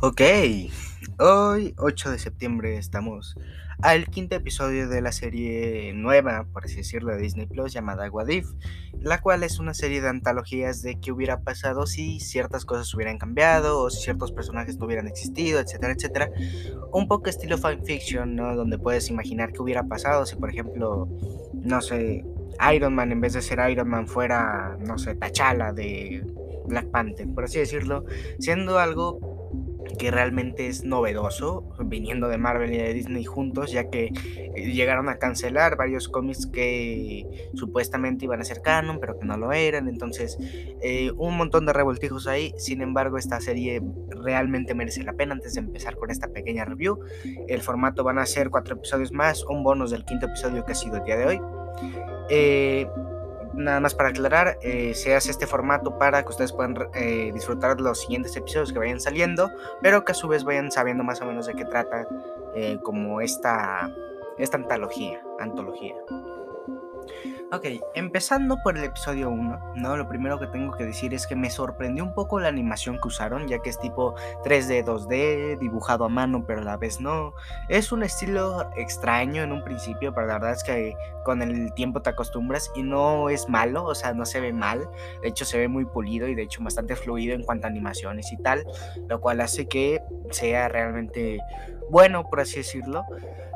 Ok, hoy 8 de septiembre estamos al quinto episodio de la serie nueva, por así decirlo, de Disney Plus llamada Wadif, la cual es una serie de antologías de qué hubiera pasado si ciertas cosas hubieran cambiado o si ciertos personajes no hubieran existido, etcétera, etcétera. Un poco estilo fanfiction, ¿no? Donde puedes imaginar qué hubiera pasado si, por ejemplo, no sé, Iron Man en vez de ser Iron Man fuera, no sé, T'Challa de Black Panther, por así decirlo, siendo algo que realmente es novedoso, viniendo de Marvel y de Disney juntos, ya que eh, llegaron a cancelar varios cómics que supuestamente iban a ser canon, pero que no lo eran, entonces eh, un montón de revoltijos ahí, sin embargo esta serie realmente merece la pena antes de empezar con esta pequeña review, el formato van a ser cuatro episodios más, un bonus del quinto episodio que ha sido el día de hoy. Eh, nada más para aclarar, eh, se hace este formato para que ustedes puedan eh, disfrutar los siguientes episodios que vayan saliendo, pero que a su vez vayan sabiendo más o menos de qué trata eh, como esta, esta antología, antología. Ok, empezando por el episodio 1, ¿no? Lo primero que tengo que decir es que me sorprendió un poco la animación que usaron, ya que es tipo 3D, 2D, dibujado a mano, pero a la vez no. Es un estilo extraño en un principio, pero la verdad es que con el tiempo te acostumbras y no es malo, o sea, no se ve mal. De hecho, se ve muy pulido y de hecho bastante fluido en cuanto a animaciones y tal, lo cual hace que sea realmente bueno, por así decirlo.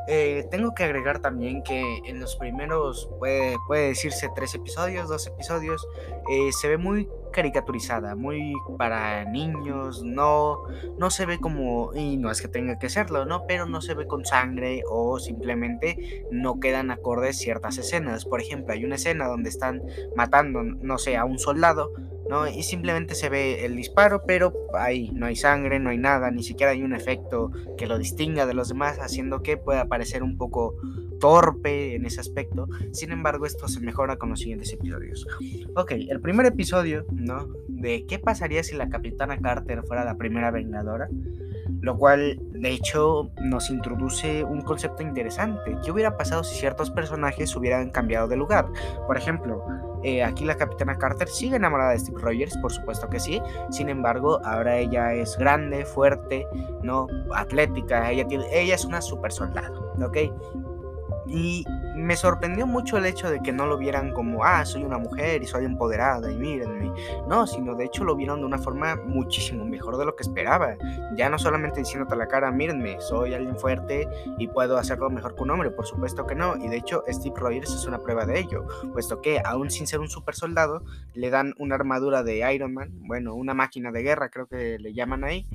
Eh, tengo que agregar también que en los primeros, puede, puede decirse tres episodios, dos episodios, eh, se ve muy caricaturizada, muy para niños, no, no se ve como, y no es que tenga que serlo, ¿no? Pero no se ve con sangre o simplemente no quedan acordes ciertas escenas. Por ejemplo, hay una escena donde están matando, no sé, a un soldado, ¿no? Y simplemente se ve el disparo, pero ahí no hay sangre, no hay nada, ni siquiera hay un efecto que lo distinga de los demás, haciendo que pueda parecer un poco torpe en ese aspecto. Sin embargo, esto se mejora con los siguientes episodios. Ok, el primer episodio, ¿no? De qué pasaría si la capitana Carter fuera la primera vengadora. Lo cual, de hecho, nos introduce un concepto interesante. ¿Qué hubiera pasado si ciertos personajes hubieran cambiado de lugar? Por ejemplo, eh, aquí la capitana Carter sigue enamorada de Steve Rogers, por supuesto que sí. Sin embargo, ahora ella es grande, fuerte, no atlética. Ella, tiene, ella es una super soldado, ¿ok? Y me sorprendió mucho el hecho de que no lo vieran como, ah, soy una mujer y soy empoderada y mírenme. No, sino de hecho lo vieron de una forma muchísimo mejor de lo que esperaba. Ya no solamente diciéndote a la cara, mírenme, soy alguien fuerte y puedo hacerlo mejor que un hombre, por supuesto que no. Y de hecho Steve Rogers es una prueba de ello, puesto que aún sin ser un super soldado, le dan una armadura de Iron Man, bueno, una máquina de guerra creo que le llaman ahí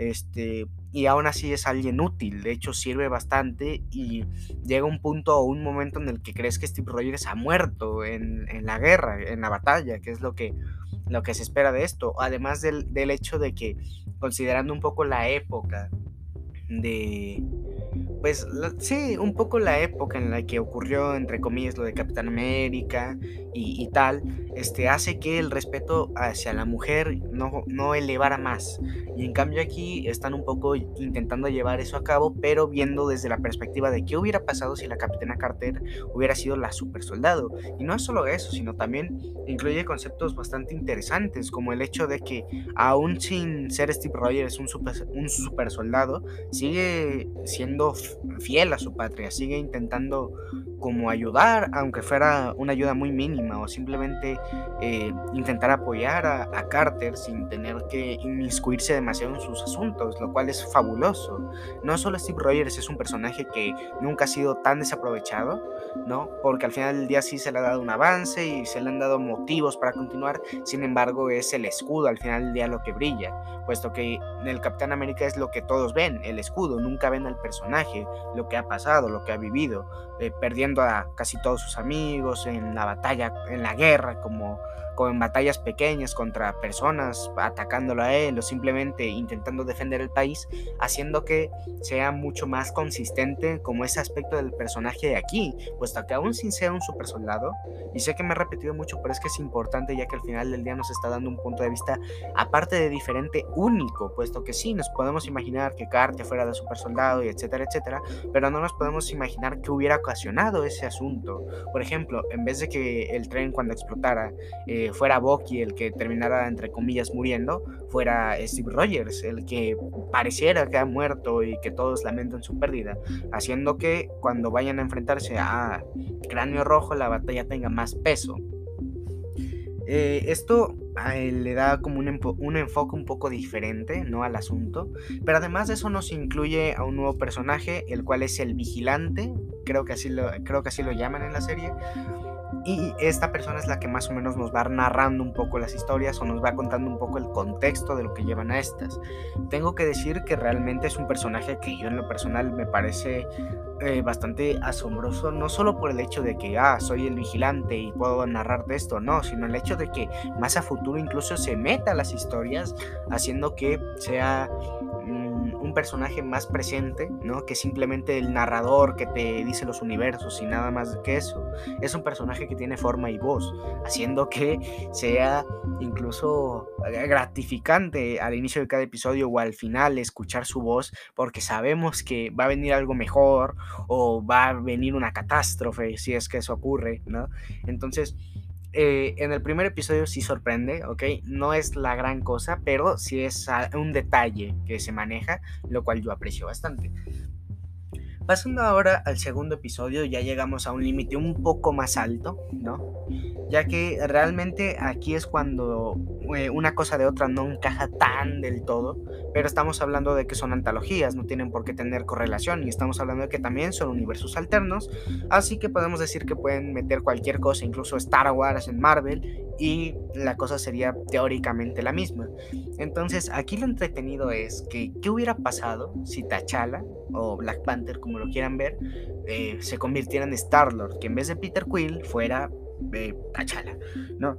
este, y aún así es alguien útil, de hecho sirve bastante y llega un punto o un momento en el que crees que Steve Rogers ha muerto en, la guerra, en la batalla, que es lo que, lo que se espera de esto, además del, del hecho de que considerando un poco la época de, pues sí, un poco la época en la que ocurrió, entre comillas, lo de Capitán América y, tal, este, hace que el respeto hacia la mujer no, no elevara más. Y en cambio aquí están un poco intentando llevar eso a cabo, pero viendo desde la perspectiva de qué hubiera pasado si la Capitana Carter hubiera sido la super soldado. Y no es solo eso, sino también incluye conceptos bastante interesantes, como el hecho de que aún sin ser Steve Rogers un super, un super soldado, sigue siendo fiel a su patria, sigue intentando como ayudar, aunque fuera una ayuda muy mínima, o simplemente eh, intentar apoyar a, Carter sin tener que inmiscuirse demasiado en sus asuntos, lo cual es fabuloso. No solo Steve Rogers es un personaje que nunca ha sido tan desaprovechado, ¿no? Porque al final del día sí se le ha dado un avance y se le han dado motivos para continuar, sin embargo es el escudo al final del día lo que brilla, puesto que el Capitán América es lo que todos ven, el escudo, nunca ven al personaje, lo que ha pasado, lo que ha vivido, eh, perdiendo a casi todos sus amigos en la batalla, en la guerra, como en batallas pequeñas contra personas atacándolo a él o simplemente intentando defender el país, haciendo que sea mucho más consistente como ese aspecto del personaje de aquí, puesto que aún sin ser un super soldado, y sé que me he repetido mucho, pero es que es importante ya que al final del día nos está dando un punto de vista aparte de diferente, único, puesto que sí, nos podemos imaginar que Carter fuera de super soldado y etcétera, etcétera, pero no nos podemos imaginar que hubiera ese asunto. Por ejemplo, en vez de que el tren cuando explotara, eh, fuera Bucky el que terminara, entre comillas, muriendo, fuera Steve Rogers el que pareciera que ha muerto y que todos lamentan su pérdida, haciendo que cuando vayan a enfrentarse a Cráneo Rojo la batalla tenga más peso. Eh, esto le da como un, enfoque un poco diferente ¿no? al asunto, pero además de eso nos incluye a un nuevo personaje, el cual es el vigilante, creo que así lo, creo que así lo llaman en la serie, y esta persona es la que más o menos nos va narrando un poco las historias o nos va contando un poco el contexto de lo que llevan a estas. Tengo que decir que realmente es un personaje que yo en lo personal me parece eh, bastante asombroso, no solo por el hecho de que, ah, soy el vigilante y puedo narrar de esto, no, sino el hecho de que más a futuro incluso se meta a las historias, haciendo que sea un personaje más presente, ¿no? Que simplemente el narrador que te dice los universos y nada más que eso. Es un personaje que tiene forma y voz, haciendo que sea incluso gratificante al inicio de cada episodio o al final escuchar su voz, porque sabemos que va a venir algo mejor o va a venir una catástrofe si es que eso ocurre, ¿no? Entonces, eh, en el primer episodio sí sorprende, ¿ok? No es la gran cosa, pero sí es un detalle que se maneja, lo cual yo aprecio bastante. Pasando ahora al segundo episodio, ya llegamos a un límite un poco más alto, ¿no? Ya que realmente aquí es cuando eh, una cosa de otra no encaja tan del todo, pero estamos hablando de que son antologías, no tienen por qué tener correlación, y estamos hablando de que también son universos alternos, así que podemos decir que pueden meter cualquier cosa, incluso Star Wars en Marvel, y la cosa sería teóricamente la misma. Entonces, aquí lo entretenido es que, ¿qué hubiera pasado si T'Challa o Black Panther, como lo quieran ver, eh, se convirtiera en Star-Lord, que en vez de Peter Quill fuera eh, T'Challa, ¿no?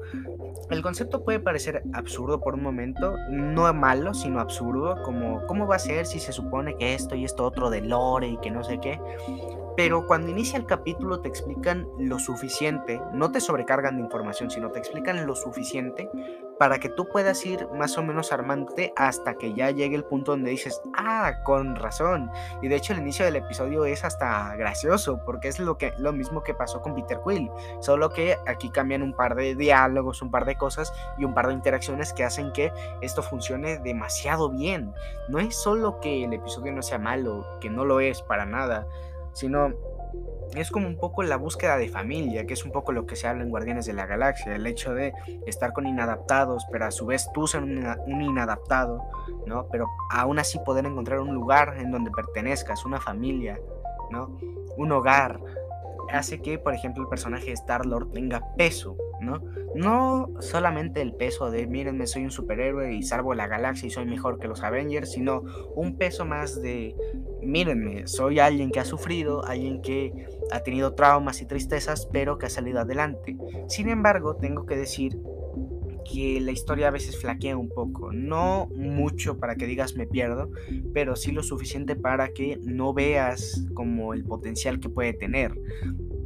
El concepto puede parecer absurdo por un momento, no malo, sino absurdo, como ¿cómo va a ser si se supone que esto y esto otro de lore y que no sé qué? Pero cuando inicia el capítulo te explican lo suficiente, no te sobrecargan de información, sino te explican lo suficiente para que tú puedas ir más o menos armándote hasta que ya llegue el punto donde dices, ah, con razón. Y de hecho el inicio del episodio es hasta gracioso, porque es lo, que, lo mismo que pasó con Peter Quill, solo que aquí cambian un par de diálogos, un par de cosas y un par de interacciones que hacen que esto funcione demasiado bien. No es solo que el episodio no sea malo, que no lo es para nada, sino es como un poco la búsqueda de familia, que es un poco lo que se habla en Guardianes de la Galaxia, el hecho de estar con inadaptados, pero a su vez tú ser un, inadaptado, ¿no? Pero aún así poder encontrar un lugar en donde pertenezcas, una familia, ¿no? Un hogar, hace que, por ejemplo, el personaje de Star-Lord tenga peso, ¿no? No solamente el peso de, mírenme, soy un superhéroe y salvo la galaxia y soy mejor que los Avengers, sino un peso más de, mírenme, soy alguien que ha sufrido, alguien que ha tenido traumas y tristezas, pero que ha salido adelante. Sin embargo, tengo que decir que la historia a veces flaquea un poco. No mucho para que digas me pierdo, pero sí lo suficiente para que no veas como el potencial que puede tener.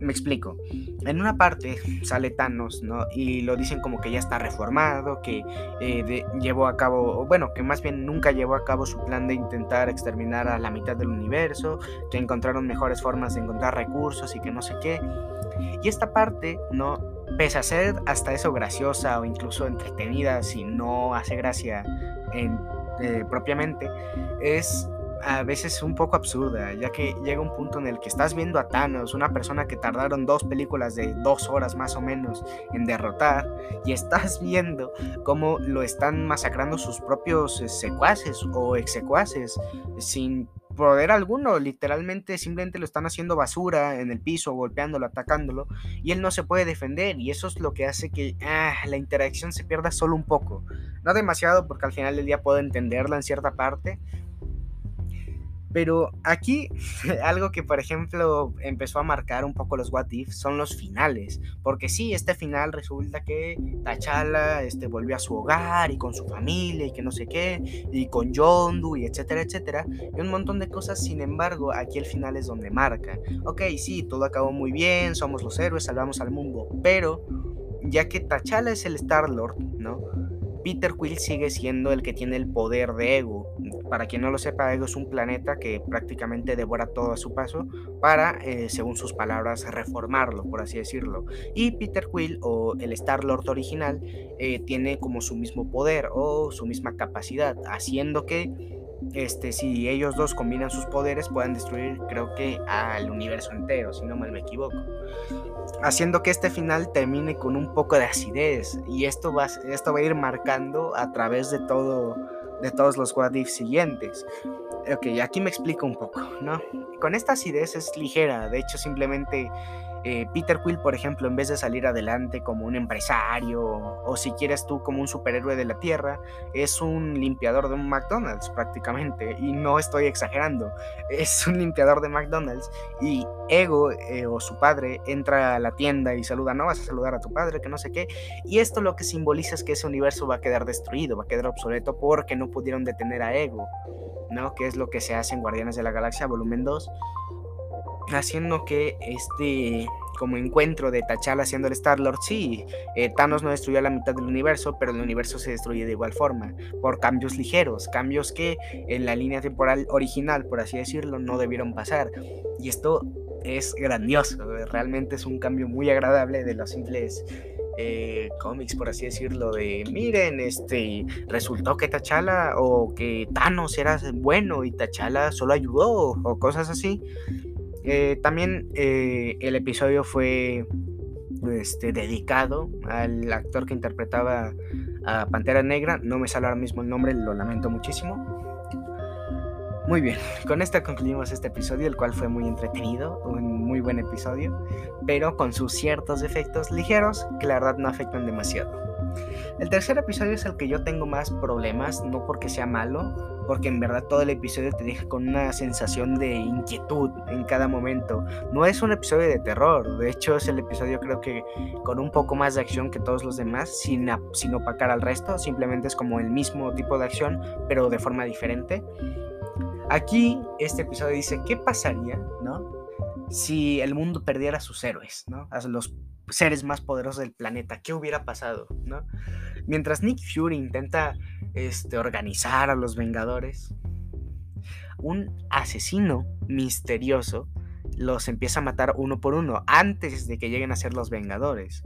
Me explico. En una parte sale Thanos, ¿no? Y lo dicen como que ya está reformado, que eh, llevó a cabo, bueno, que más bien nunca llevó a cabo su plan de intentar exterminar a la mitad del universo, que encontraron mejores formas de encontrar recursos y que no sé qué. Y esta parte, ¿no? pese a ser hasta eso graciosa o incluso entretenida, si no hace gracia en, eh, propiamente, es a veces un poco absurda, ya que llega un punto en el que estás viendo a Thanos, una persona que tardaron dos películas de dos horas más o menos en derrotar, y estás viendo cómo lo están masacrando sus propios eh, secuaces o execuaces sin poder alguno, literalmente simplemente lo están haciendo basura en el piso, golpeándolo, atacándolo, y él no se puede defender, y eso es lo que hace que ah, la interacción se pierda solo un poco. No demasiado, porque al final del día puedo entenderla en cierta parte, pero aquí algo que por ejemplo empezó a marcar un poco los what if son los finales, porque sí, este final resulta que T'Challa este, volvió a su hogar y con su familia y que no sé qué, y con Yondu y etcétera, etcétera, y un montón de cosas, sin embargo, aquí el final es donde marca. Ok, sí, todo acabó muy bien, somos los héroes, salvamos al mundo, pero ya que T'Challa es el Star-Lord, ¿no? Peter Quill sigue siendo el que tiene el poder de ego, Para quien no lo sepa, Ego es un planeta que prácticamente devora todo a su paso para, eh, según sus palabras, reformarlo, por así decirlo. Y Peter Quill, o el Star-Lord original, eh, tiene como su mismo poder o su misma capacidad, haciendo que este, si ellos dos combinan sus poderes, puedan destruir, creo que, al universo entero, si no mal me equivoco. Haciendo que este final termine con un poco de acidez. Y esto va, esto va a ir marcando a través de todo, de todos los What If siguientes. Ok, aquí me explico un poco, ¿no? Con esta acidez es ligera, de hecho simplemente eh, Peter Quill, por ejemplo, en vez de salir adelante como un empresario o si quieres tú como un superhéroe de la Tierra, es un limpiador de un McDonald's prácticamente. Y no estoy exagerando, es un limpiador de McDonald's y Ego eh, o su padre entra a la tienda y saluda, no vas a saludar a tu padre, que no sé qué. Y esto lo que simboliza es que ese universo va a quedar destruido, va a quedar obsoleto porque no pudieron detener a Ego, ¿no? Que es lo que se hace en Guardianes de la Galaxia, volumen 2 haciendo que este como encuentro de T'Challa haciendo el Star-Lord, sí, eh, Thanos no destruyó la mitad del universo, pero el universo se destruye de igual forma, por cambios ligeros, cambios que en la línea temporal original, por así decirlo, no debieron pasar. Y esto es grandioso, realmente es un cambio muy agradable de los simples eh, cómics, por así decirlo, de miren, este, resultó que T'Challa o que Thanos era bueno y T'Challa solo ayudó o cosas así. Eh, también eh, el episodio fue este, dedicado al actor que interpretaba a Pantera Negra. No me sale ahora mismo el nombre, lo lamento muchísimo. Muy bien, con esto concluimos este episodio, el cual fue muy entretenido, un muy buen episodio, pero con sus ciertos efectos ligeros que la verdad no afectan demasiado. El tercer episodio es el que yo tengo más problemas, no porque sea malo, porque en verdad todo el episodio te deja con una sensación de inquietud en cada momento. No es un episodio de terror, de hecho es el episodio creo que con un poco más de acción que todos los demás, sin, sin opacar al resto, simplemente es como el mismo tipo de acción, pero de forma diferente. Aquí este episodio dice, ¿qué pasaría, no? Si el mundo perdiera a sus héroes, ¿no? A los seres más poderosos del planeta, ¿qué hubiera pasado, no? Mientras Nick Fury intenta este, organizar a los Vengadores, un asesino misterioso los empieza a matar uno por uno antes de que lleguen a ser los Vengadores.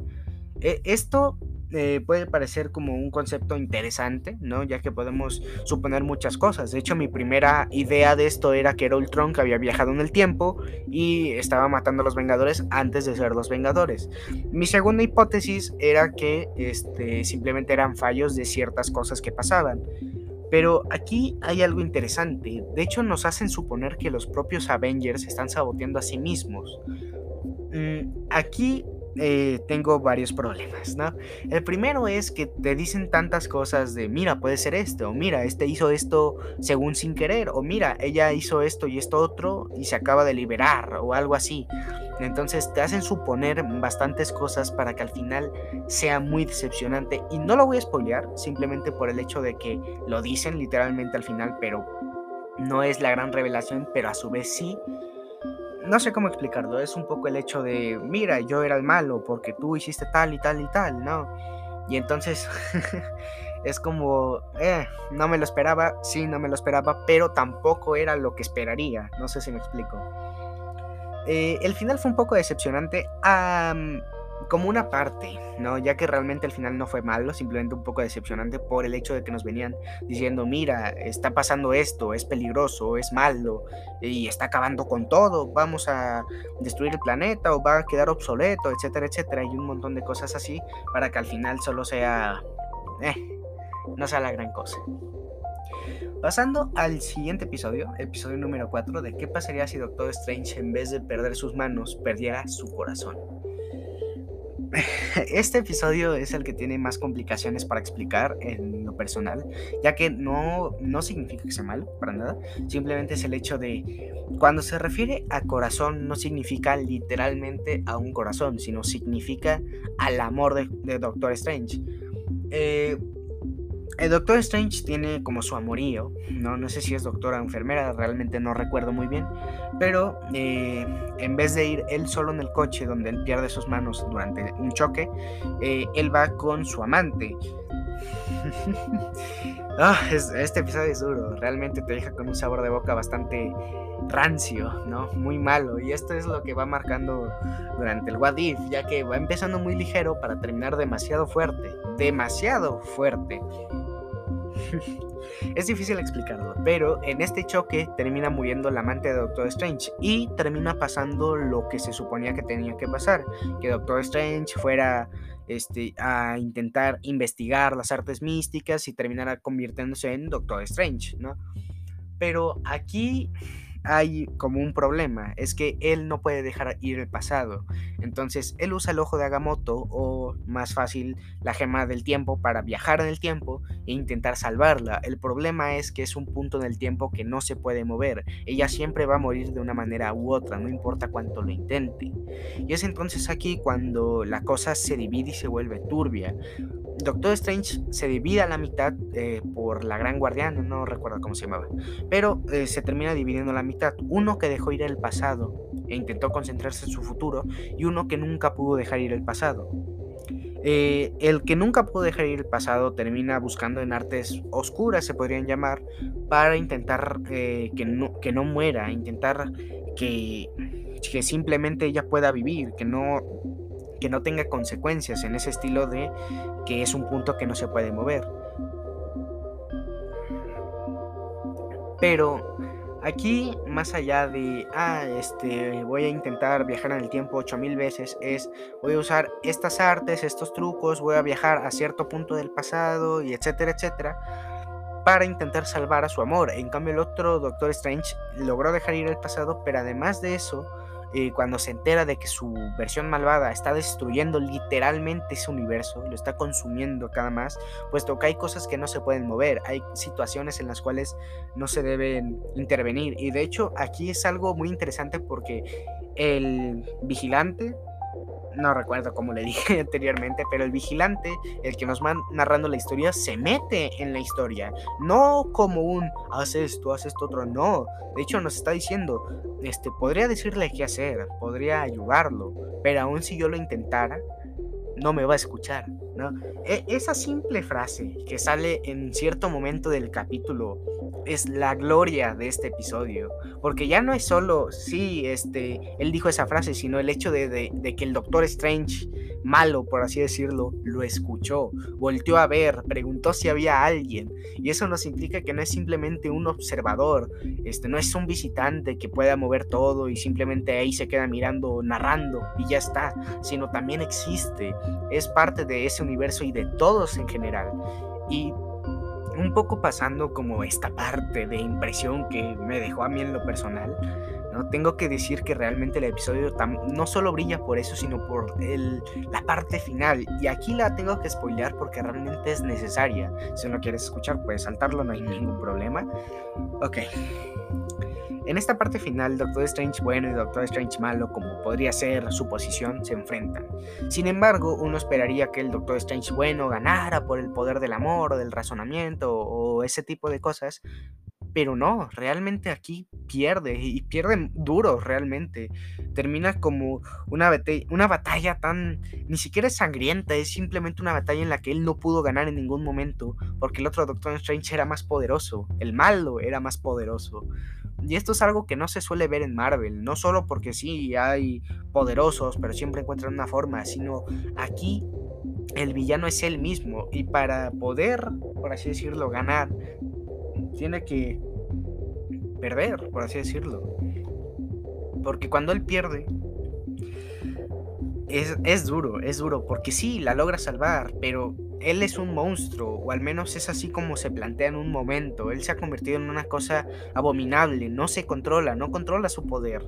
E, esto eh, puede parecer como un concepto interesante, ¿no? Ya que podemos suponer muchas cosas. De hecho, mi primera idea de esto era que era Ultron que había viajado en el tiempo y estaba matando a los Vengadores antes de ser los Vengadores. Mi segunda hipótesis era que este, simplemente eran fallos de ciertas cosas que pasaban. Pero aquí hay algo interesante. De hecho, nos hacen suponer que los propios Avengers están saboteando a sí mismos. Mm, aquí eh, tengo varios problemas, ¿no? El primero es que te dicen tantas cosas de, mira, puede ser esto, o mira, este hizo esto según sin querer, o mira, ella hizo esto y esto otro y se acaba de liberar, o algo así. Entonces te hacen suponer bastantes cosas para que al final sea muy decepcionante. Y no lo voy a spoilear, simplemente por el hecho de que lo dicen literalmente al final, pero no es la gran revelación, pero a su vez sí no sé cómo explicarlo, es un poco el hecho de, mira, yo era el malo porque tú hiciste tal y tal y tal, ¿no? Y entonces es como, eh, no me lo esperaba, sí, no me lo esperaba, pero tampoco era lo que esperaría, no sé si me explico. Eh, el final fue un poco decepcionante como una parte, ¿no? Ya que realmente el final no fue malo, simplemente un poco decepcionante por el hecho de que nos venían diciendo, mira, está pasando esto, es peligroso, es malo y está acabando con todo, vamos a destruir el planeta o va a quedar obsoleto, etcétera, etcétera, y un montón de cosas así para que al final solo sea, eh, no sea la gran cosa. Pasando al siguiente episodio, episodio número 4, de qué pasaría si Doctor Strange en vez de perder sus manos, perdiera su corazón. Este episodio es el que tiene más complicaciones para explicar en lo personal, ya que no, no significa que sea malo, para nada, simplemente es el hecho de, cuando se refiere a corazón, no significa literalmente a un corazón, sino significa al amor de, Doctor Strange. Eh, el Doctor Strange tiene como su amorío, ¿no? No sé si es doctora o enfermera, realmente no recuerdo muy bien. Pero eh, en vez de ir él solo en el coche donde él pierde sus manos durante un choque, eh, él va con su amante. Ah, este episodio es duro, realmente te deja con un sabor de boca bastante rancio, ¿no? Muy malo. Y esto es lo que va marcando durante el What If, ya que va empezando muy ligero para terminar demasiado fuerte. Demasiado fuerte. Es difícil explicarlo, pero en este choque termina muriendo la amante de Doctor Strange y termina pasando lo que se suponía que tenía que pasar, que Doctor Strange fuera este, a intentar investigar las artes místicas y terminara convirtiéndose en Doctor Strange, ¿no? Pero aquí hay como un problema, es que él no puede dejar ir el pasado. Entonces él usa el ojo de Agamotto o más fácil la gema del tiempo para viajar en el tiempo e intentar salvarla. El problema es que es un punto en el tiempo que no se puede mover. Ella siempre va a morir de una manera u otra, no importa cuánto lo intente. Y es entonces aquí cuando la cosa se divide y se vuelve turbia. Doctor Strange se divide a la mitad eh, por la Gran Guardiana, no recuerdo cómo se llamaba, pero eh, se termina dividiendo la mitad. Uno que dejó ir el pasado e intentó concentrarse en su futuro y uno que nunca pudo dejar ir el pasado. Eh, el que nunca pudo dejar ir el pasado termina buscando en artes oscuras, se podrían llamar, para intentar que, no, que no muera, intentar que, que simplemente ella pueda vivir, que no que no tenga consecuencias en ese estilo de que es un punto que no se puede mover. Pero aquí, más allá de, ah, este, voy a intentar viajar en el tiempo 8000 veces, es, voy a usar estas artes, estos trucos, voy a viajar a cierto punto del pasado y etcétera, etcétera, para intentar salvar a su amor. En cambio, el otro Doctor Strange logró dejar ir el pasado, pero además de eso, eh, cuando se entera de que su versión malvada está destruyendo literalmente ese universo, lo está consumiendo cada más, puesto que hay cosas que no se pueden mover, hay situaciones en las cuales no se deben intervenir. Y de hecho aquí es algo muy interesante porque el vigilante no recuerdo cómo le dije anteriormente, pero el vigilante, el que nos va narrando la historia, se mete en la historia. No como un, haz esto, haz esto otro, no. De hecho, nos está diciendo, este, podría decirle qué hacer, podría ayudarlo, pero aún si yo lo intentara, no me va a escuchar. ¿no? E, esa simple frase que sale en cierto momento del capítulo es la gloria de este episodio. Porque ya no es solo, sí, este, él dijo esa frase, sino el hecho de, de, que el Doctor Strange, malo por así decirlo, lo escuchó, volteó a ver, preguntó si había alguien. Y eso nos implica que no es simplemente un observador, este, no es un visitante que pueda mover todo y simplemente ahí se queda mirando, narrando y ya está, sino también existe, es parte de ese universo y de todos en general. Y un poco pasando como esta parte de impresión que me dejó a mí en lo personal, ¿no? Tengo que decir que realmente el episodio no solo brilla por eso, sino por el, la parte final. Y aquí la tengo que spoilear porque realmente es necesaria. Si no quieres escuchar, puedes saltarlo, no hay ningún problema. Ok. En esta parte final, Doctor Strange bueno y Doctor Strange malo, como podría ser su posición, se enfrentan. Sin embargo, uno esperaría que el Doctor Strange bueno ganara por el poder del amor o del razonamiento o ese tipo de cosas, pero no, realmente aquí pierde y pierde duro realmente. Termina como una, una batalla tan... ni siquiera sangrienta, es simplemente una batalla en la que él no pudo ganar en ningún momento porque el otro Doctor Strange era más poderoso, el malo era más poderoso. Y esto es algo que no se suele ver en Marvel, no solo porque sí hay poderosos, pero siempre encuentran una forma, sino aquí el villano es él mismo y para poder, por así decirlo, ganar, tiene que perder, por así decirlo. Porque cuando él pierde, es, es, duro, es duro, porque sí, la logra salvar, pero él es un monstruo, o al menos es así como se plantea en un momento. Él se ha convertido en una cosa abominable, no se controla, no controla su poder.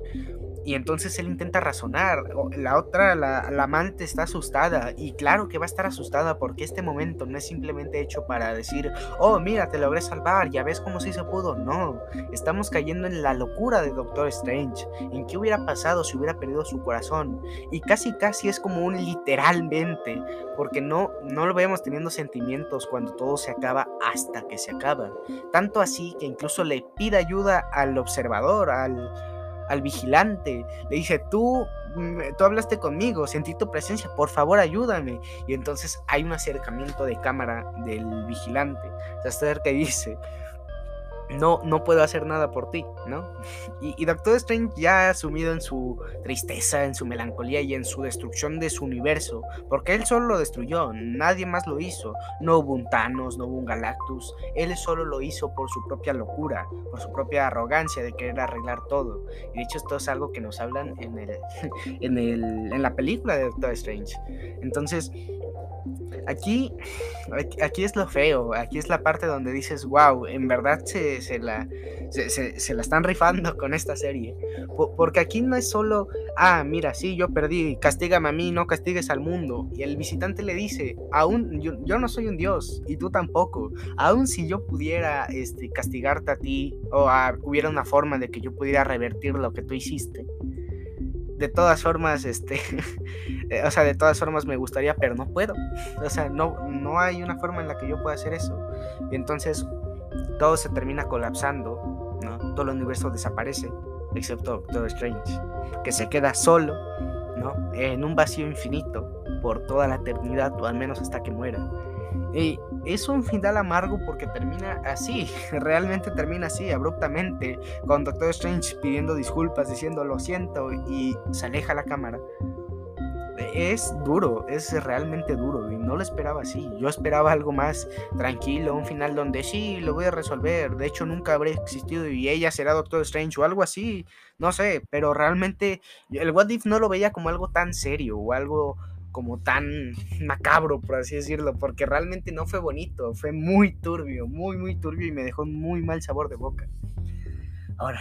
Y entonces él intenta razonar. La otra, la, amante, está asustada. Y claro que va a estar asustada porque este momento no es simplemente hecho para decir, oh, mira, te logré salvar, ya ves cómo sí se pudo. No, estamos cayendo en la locura de Doctor Strange. En qué hubiera pasado si hubiera perdido su corazón. Y casi, casi es como un literalmente. Porque no, no lo vemos teniendo sentimientos cuando todo se acaba hasta que se acaba. Tanto así que incluso le pide ayuda al observador, al al vigilante. Le dice, tú, mm, tú hablaste conmigo, sentí tu presencia, por favor ayúdame. Y entonces hay un acercamiento de cámara del vigilante. Se acerca y dice, no, no puedo hacer nada por ti, ¿no? Y, Doctor Strange ya ha sumido en su tristeza, en su melancolía y en su destrucción de su universo, porque él solo lo destruyó, nadie más lo hizo, no hubo un Thanos, no hubo un Galactus, él solo lo hizo por su propia locura, por su propia arrogancia de querer arreglar todo. Y de hecho esto es algo que nos hablan en, el, en, el, en la película de Doctor Strange. Entonces, Aquí, aquí es lo feo, aquí es la parte donde dices, wow, en verdad se, se la, se, la están rifando con esta serie. porque aquí no es solo, ah, mira, sí, yo perdí, castígame a mí, no castigues al mundo. Y el visitante le dice, aún, yo, yo no soy un dios, y tú tampoco. Aún si yo pudiera este, castigarte a ti, o hubiera una forma de que yo pudiera revertir lo que tú hiciste de todas formas, este, eh, o sea, de todas formas me gustaría, pero no puedo. O sea, no, no hay una forma en la que yo pueda hacer eso. Entonces todo se termina colapsando, ¿no? Todo el universo desaparece, excepto Doctor Strange, que se queda solo, ¿no? En un vacío infinito por toda la eternidad, o al menos hasta que muera. Y es un final amargo porque termina así, realmente termina así, abruptamente, con Doctor Strange pidiendo disculpas, diciendo lo siento y se aleja la cámara. Es duro, es realmente duro y no lo esperaba así. Yo esperaba algo más tranquilo, un final donde sí, lo voy a resolver. De hecho, nunca habré existido y ella será Doctor Strange o algo así. No sé, pero realmente el What If no lo veía como algo tan serio o algo como tan macabro, por así decirlo, porque realmente no fue bonito, fue muy turbio, muy, muy turbio y me dejó muy mal sabor de boca. Ahora,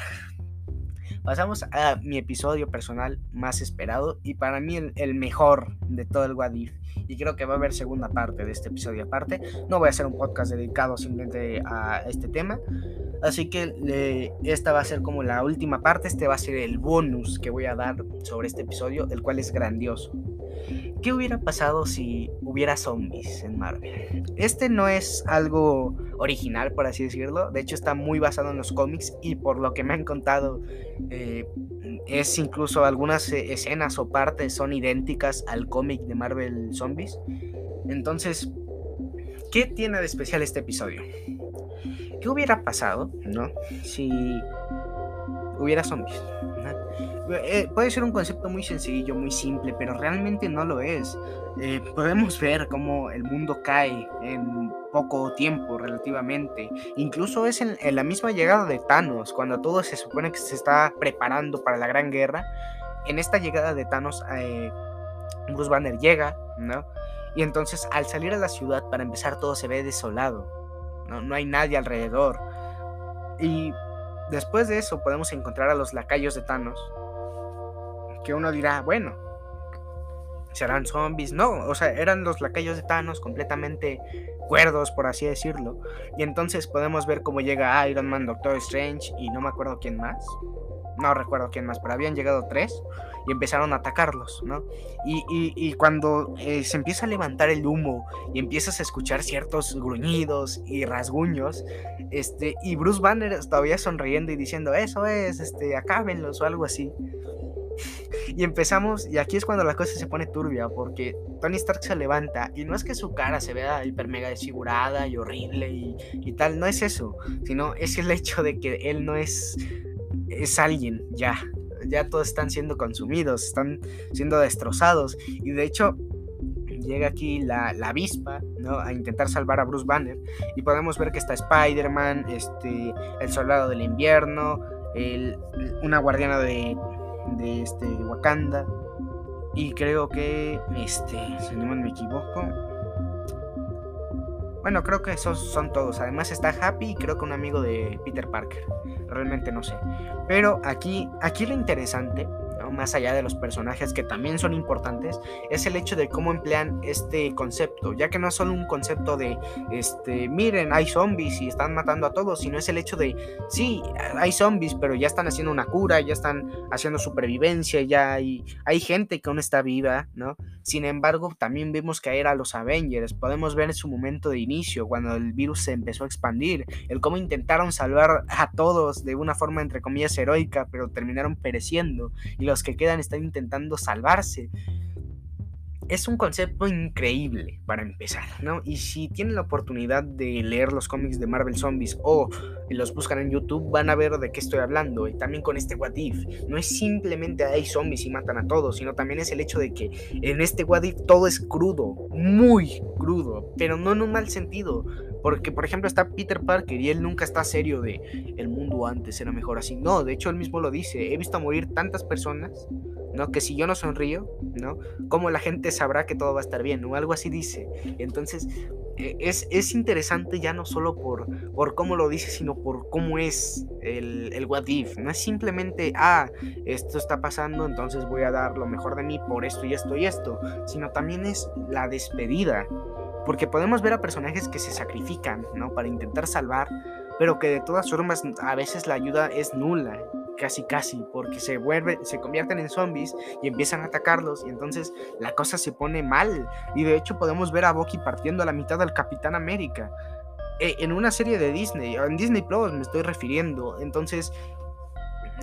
pasamos a mi episodio personal más esperado y para mí el, mejor de todo el Wadif. Y creo que va a haber segunda parte de este episodio aparte. No voy a hacer un podcast dedicado simplemente a este tema. Así que esta va a ser como la última parte. Este va a ser el bonus que voy a dar sobre este episodio, el cual es grandioso. ¿Qué hubiera pasado si hubiera zombies en Marvel? Este no es algo original, por así decirlo. De hecho, está muy basado en los cómics y por lo que me han contado, eh, es incluso algunas eh, escenas o partes son idénticas al cómic de Marvel Zombies. Entonces, ¿qué tiene de especial este episodio? ¿Qué hubiera pasado, no? Si hubiera zombies. Eh, puede ser un concepto muy sencillo, muy simple, pero realmente no lo es. Eh, podemos ver cómo el mundo cae en poco tiempo relativamente. Incluso es en, la misma llegada de Thanos, cuando todo se supone que se está preparando para la gran guerra. En esta llegada de Thanos, eh, Bruce Banner llega, ¿no? Y entonces al salir a la ciudad, para empezar, todo se ve desolado. No, no hay nadie alrededor. Y después de eso podemos encontrar a los lacayos de Thanos, que uno dirá, bueno, serán zombies. No, o sea, eran los lacayos de Thanos completamente cuerdos, por así decirlo. Y entonces podemos ver cómo llega Iron Man, Doctor Strange y no me acuerdo quién más. No recuerdo quién más, pero habían llegado tres y empezaron a atacarlos, ¿no? Y, cuando eh, se empieza a levantar el humo y empiezas a escuchar ciertos gruñidos y rasguños, este, y Bruce Banner todavía sonriendo y diciendo, eso es, este, acábenlos o algo así. Y empezamos, y aquí es cuando la cosa se pone turbia, porque Tony Stark se levanta, y no es que su cara se vea hiper mega desfigurada y horrible y, y tal, no es eso, sino es el hecho de que él no es, es alguien, ya, ya todos están siendo consumidos, están siendo destrozados, y de hecho llega aquí la, la, avispa, ¿no? A intentar salvar a Bruce Banner. Y podemos ver que está Spider-Man, este, el soldado del invierno, una guardiana de, de este Wakanda. Y creo que, este, si no me equivoco. Bueno, creo que esos son todos. Además está Happy y creo que un amigo de Peter Parker. Realmente no sé. Pero aquí, aquí lo interesante. Más allá de los personajes que también son importantes, es el hecho de cómo emplean este concepto, ya que no es solo un concepto de, este, miren, hay zombies y están matando a todos, sino es el hecho de, sí, hay zombies, pero ya están haciendo una cura, ya están haciendo supervivencia, ya hay, hay gente que aún está viva, ¿no? Sin embargo, también vemos caer a los Avengers, podemos ver en su momento de inicio, cuando el virus se empezó a expandir, el cómo intentaron salvar a todos de una forma entre comillas heroica, pero terminaron pereciendo y los que quedan están intentando salvarse es un concepto increíble para empezar, ¿no? Y si tienen la oportunidad de leer los cómics de Marvel Zombies o los buscan en YouTube, van a ver de qué estoy hablando. Y también con este What If. No es simplemente hay zombies y matan a todos, sino también es el hecho de que en este What If todo es crudo, muy crudo, pero no en un mal sentido. Porque, por ejemplo, está Peter Parker y él nunca está serio de el mundo antes era mejor así. No, de hecho él mismo lo dice. He visto morir tantas personas ¿no? Que si yo no sonrío, ¿no? ¿Cómo la gente sabrá que todo va a estar bien? O algo así dice. Entonces, e, es, es interesante ya no solo por, por cómo lo dice, sino por cómo es el, el what if. No es simplemente, ah, esto está pasando, entonces voy a dar lo mejor de mí por esto y esto y esto, sino también es la despedida. Porque podemos ver a personajes que se sacrifican, ¿no? Para intentar salvar, pero que de todas formas a veces la ayuda es nula casi casi, porque se vuelve, se convierten en zombies y empiezan a atacarlos y entonces la cosa se pone mal. Y de hecho podemos ver a Bucky partiendo a la mitad del Capitán América. E, en una serie de Disney, en Disney Plus me estoy refiriendo. Entonces,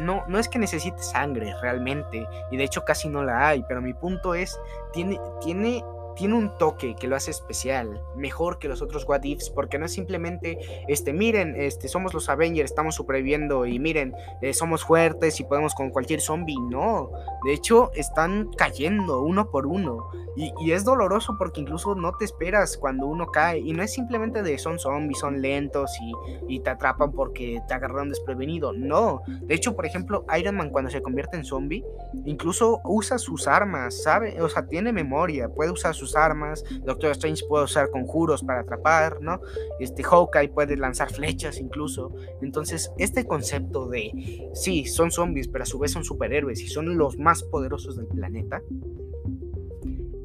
no, no es que necesite sangre realmente, y de hecho casi no la hay, pero mi punto es, tiene, tiene tiene un toque que lo hace especial, mejor que los otros What Ifs, porque no es simplemente, este, miren, este, somos los Avengers, estamos sobreviviendo y miren, eh, somos fuertes y podemos con cualquier zombie, no, de hecho están cayendo uno por uno. Y, es doloroso porque incluso no te esperas cuando uno cae. Y no es simplemente de son zombies, son lentos y, y te atrapan porque te agarraron desprevenido, no, de hecho, por ejemplo, Iron Man cuando se convierte en zombie, incluso usa sus armas, ¿sabe? O sea, tiene memoria, puede usar sus armas, Doctor Strange puede usar conjuros para atrapar, ¿no? Este Hawkeye puede lanzar flechas incluso. Entonces, este concepto de, sí, son zombies, pero a su vez son superhéroes y son los más poderosos del planeta,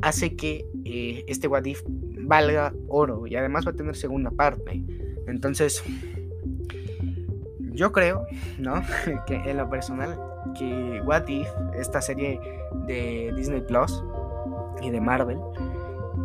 hace que eh, este What If valga oro y además va a tener segunda parte. Entonces, yo creo, ¿no? que en lo personal, que What If, esta serie de Disney Plus y de Marvel,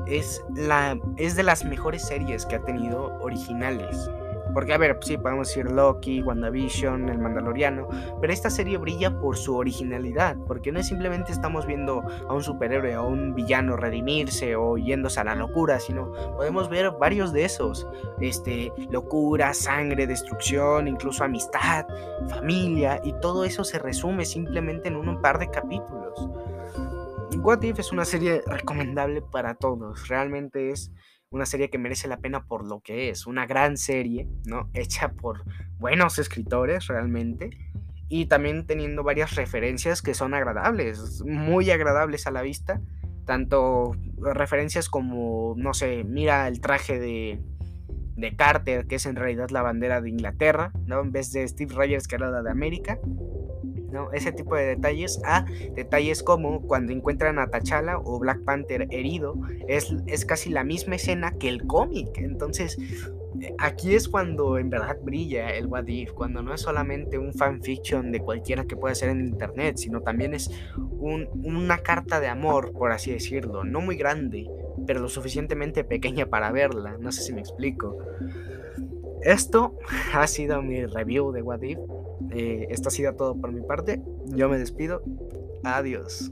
es, la, es de las mejores series que ha tenido originales. Porque, a ver, sí, podemos decir Loki, WandaVision, El Mandaloriano, pero esta serie brilla por su originalidad, porque no es simplemente estamos viendo a un superhéroe o un villano redimirse o yéndose a la locura, sino podemos ver varios de esos. Este, locura, sangre, destrucción, incluso amistad, familia, y todo eso se resume simplemente en un par de capítulos. What If es una serie recomendable para todos. Realmente es una serie que merece la pena por lo que es. Una gran serie, ¿no? Hecha por buenos escritores realmente. Y también teniendo varias referencias que son agradables, muy agradables a la vista. Tanto referencias como, no sé, mira el traje de, de Carter, que es en realidad la bandera de Inglaterra, ¿no? En vez de Steve Rogers, que era la de América. ¿No? Ese tipo de detalles a detalles como cuando encuentran a T'Challa o Black Panther herido, es, es casi la misma escena que el cómic. Entonces, eh, aquí es cuando en verdad brilla el What If, cuando no es solamente un fanfiction de cualquiera que pueda ser en internet, sino también es una carta de amor, por así decirlo, no muy grande, pero lo suficientemente pequeña para verla, no sé si me explico. Esto ha sido mi review de What If. Eh, esto ha sido todo por mi parte. Yo me despido. Adiós.